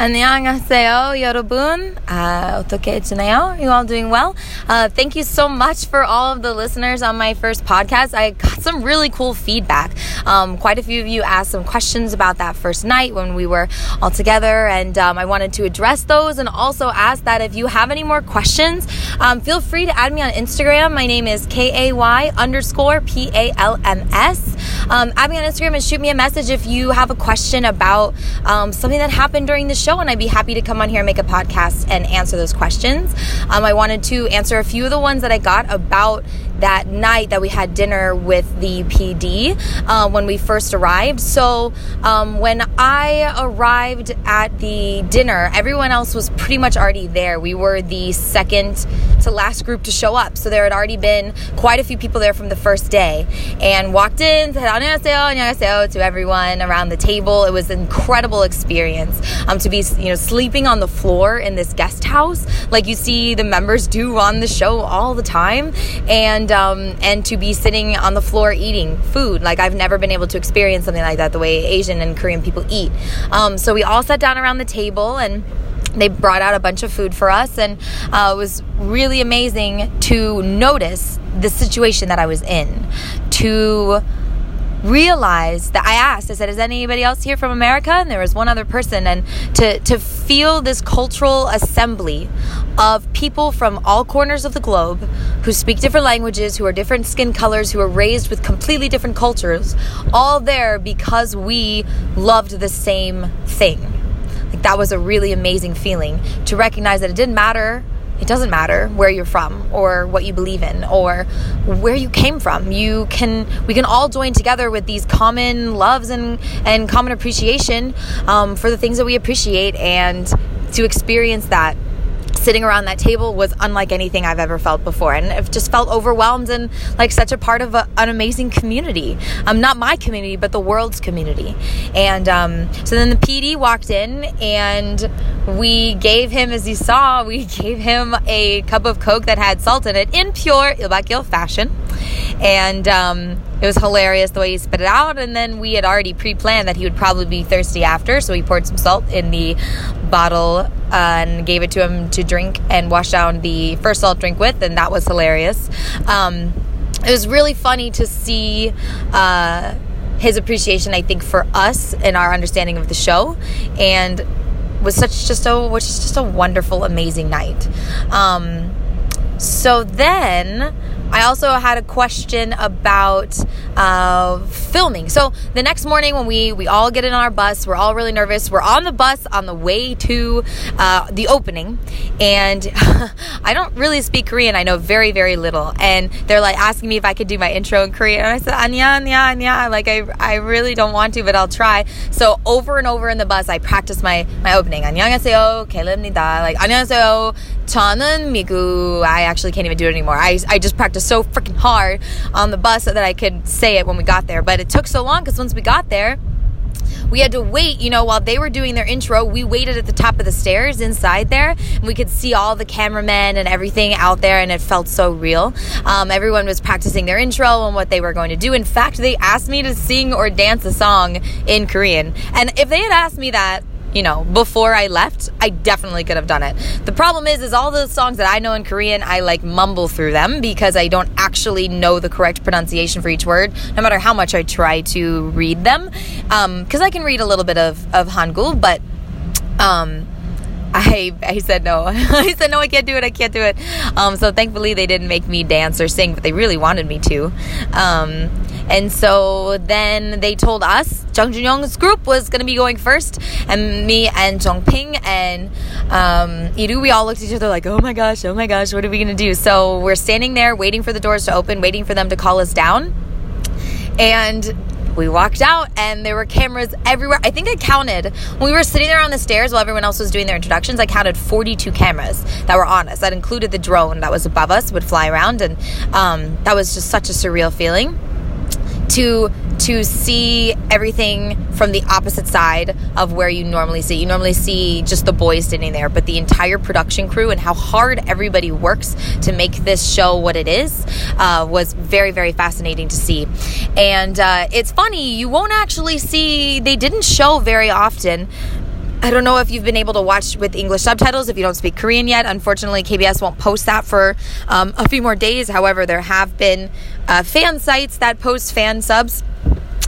안녕하세요, 여러분. Uh, 어떻게 지내요? You all doing well? Uh, thank you so much for all of the listeners on my first podcast. I got some really cool feedback. Um, quite a few of you asked some questions about that first night when we were all together, and um, I wanted to address those and also ask that if you have any more questions, um, feel free to add me on Instagram. My name is K A Y underscore P A L M S. Um, add me on Instagram and shoot me a message if you have a question about um, something that happened during the show and I'd be happy to come on here and make a podcast and answer those questions. Um, I wanted to answer a few of the ones that I got about that night that we had dinner with the PD uh, when we first arrived. So um, when I arrived at the dinner, everyone else was pretty much already there. We were the second to last group to show up. So there had already been quite a few people there from the first day and walked in, said 안녕하세요, 안녕하세요 to everyone around the table. It was an incredible experience um, to be, you know, sleeping on the floor in this guest house like you see the members do on the show all the time. And um, and to be sitting on the floor eating food. Like I've never been able to experience something like that the way Asian and Korean people eat. Um, so we all sat down around the table and they brought out a bunch of food for us and uh, it was really amazing to notice the situation that i was in to realize that I asked, I said, is anybody else here from America? And there was one other person. And to, to feel this cultural assembly of people from all corners of the globe who speak different languages, who are different skin colors, who are raised with completely different cultures, all there because we loved the same thing. Like that was a really amazing feeling to recognize that it didn't matter it doesn't matter where you're from or what you believe in or where you came from. You can we can all join together with these common loves and and common appreciation um, for the things that we appreciate and to experience that sitting around that table was unlike anything I've ever felt before. And I've just felt overwhelmed and like such a part of a, an amazing community. Um, not my community, but the world's community. And um, so then the PD walked in and we gave him, as you saw, we gave him a cup of Coke that had salt in it in pure Ilbakil fashion. And um, it was hilarious the way he spit it out. And then we had already pre planned that he would probably be thirsty after. So we poured some salt in the bottle uh, and gave it to him to drink and wash down the first salt drink with. And that was hilarious. Um, it was really funny to see. Uh, his appreciation, I think, for us and our understanding of the show, and was such just a was just a wonderful, amazing night. Um, so then I also had a question about uh, filming. So the next morning, when we we all get in our bus, we're all really nervous. We're on the bus on the way to uh, the opening, and I don't really speak Korean. I know very very little, and they're like asking me if I could do my intro in Korean, and I said anya anya anya. Like I I really don't want to, but I'll try. So over and over in the bus, I practice my my opening. 안녕하세요, 켈입니다. Like 안녕하세요. 저는 미국. I actually can't even do it anymore. I I just practice so freaking hard on the bus that I could say it when we got there. But it took so long because once we got there, we had to wait, you know, while they were doing their intro, we waited at the top of the stairs inside there, and we could see all the cameramen and everything out there, and it felt so real. Um, everyone was practicing their intro and what they were going to do. In fact, they asked me to sing or dance a song in Korean, and if they had asked me that you know, before I left, I definitely could have done it. The problem is, is all the songs that I know in Korean, I like mumble through them because I don't actually know the correct pronunciation for each word, no matter how much I try to read them. Because um, I can read a little bit of, of Hangul, but um, I I said no. I said no. I can't do it. I can't do it. Um, so thankfully they didn't make me dance or sing, but they really wanted me to. Um, and so then they told us Jung Jun Young's group was going to be going first, and me and Jung Ping and um, Iru, we all looked at each other like, oh my gosh, oh my gosh, what are we going to do? So we're standing there waiting for the doors to open, waiting for them to call us down. And we walked out and there were cameras everywhere. I think I counted when we were sitting there on the stairs while everyone else was doing their introductions. I counted 42 cameras that were on us. That included the drone that was above us, would fly around, and um, that was just such a surreal feeling to to see everything from the opposite side of where you normally see. You normally see just the boys sitting there, but the entire production crew and how hard everybody works to make this show what it is uh, was very, very fascinating to see. And uh, it's funny, you won't actually see, they didn't show very often I don't know if you've been able to watch with English subtitles if you don't speak Korean yet. Unfortunately, KBS won't post that for um, a few more days. However, there have been uh, fan sites that post fan subs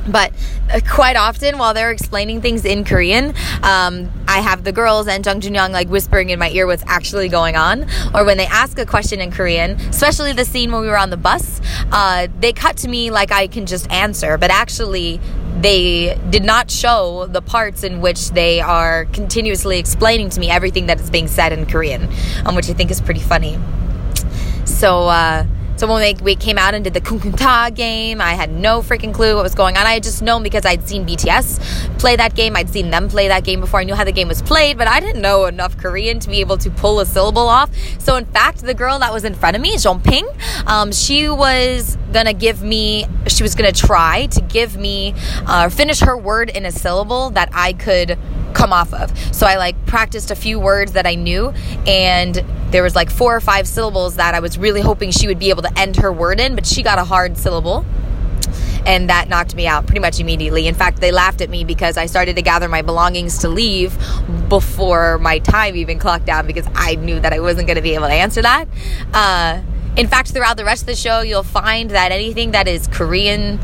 but uh, quite often while they're explaining things in Korean, um, I have the girls and Jung Jun Young like whispering in my ear what's actually going on. Or when they ask a question in Korean, especially the scene when we were on the bus, uh, they cut to me like I can just answer, but actually they did not show the parts in which they are continuously explaining to me everything that is being said in Korean, um, which I think is pretty funny. So, uh, so when we, we came out and did the Kunkunta game, I had no freaking clue what was going on. I had just known because I'd seen BTS play that game. I'd seen them play that game before. I knew how the game was played, but I didn't know enough Korean to be able to pull a syllable off. So in fact, the girl that was in front of me, Ping, um, she was gonna give me, she was gonna try to give me, uh, finish her word in a syllable that I could come off of. So I like practiced a few words that I knew and there was like four or five syllables that I was really hoping she would be able to end her word in, but she got a hard syllable. And that knocked me out pretty much immediately. In fact, they laughed at me because I started to gather my belongings to leave before my time even clocked down because I knew that I wasn't going to be able to answer that. Uh, in fact, throughout the rest of the show, you'll find that anything that is Korean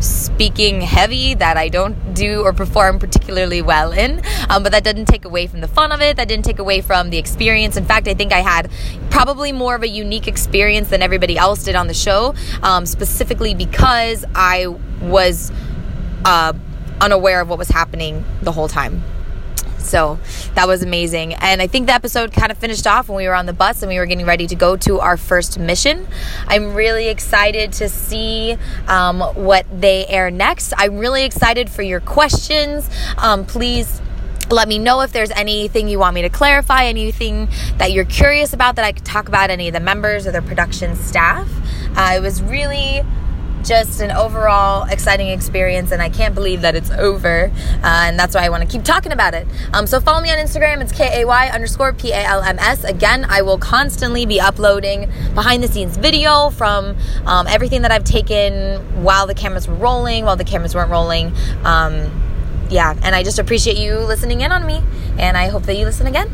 speaking heavy that I don't do or perform particularly well in. Um, but that didn't take away from the fun of it. That didn't take away from the experience. In fact, I think I had probably more of a unique experience than everybody else did on the show, um, specifically because I was uh, unaware of what was happening the whole time. So that was amazing. And I think the episode kind of finished off when we were on the bus and we were getting ready to go to our first mission. I'm really excited to see um, what they air next. I'm really excited for your questions. Um, please let me know if there's anything you want me to clarify, anything that you're curious about that I could talk about, any of the members or the production staff. Uh, it was really just an overall exciting experience, and I can't believe that it's over. Uh, and that's why I want to keep talking about it. Um, so follow me on Instagram. It's K A Y underscore P A L M S. Again, I will constantly be uploading behind the scenes video from um, everything that I've taken while the cameras were rolling, while the cameras weren't rolling. Um, yeah, and I just appreciate you listening in on me, and I hope that you listen again.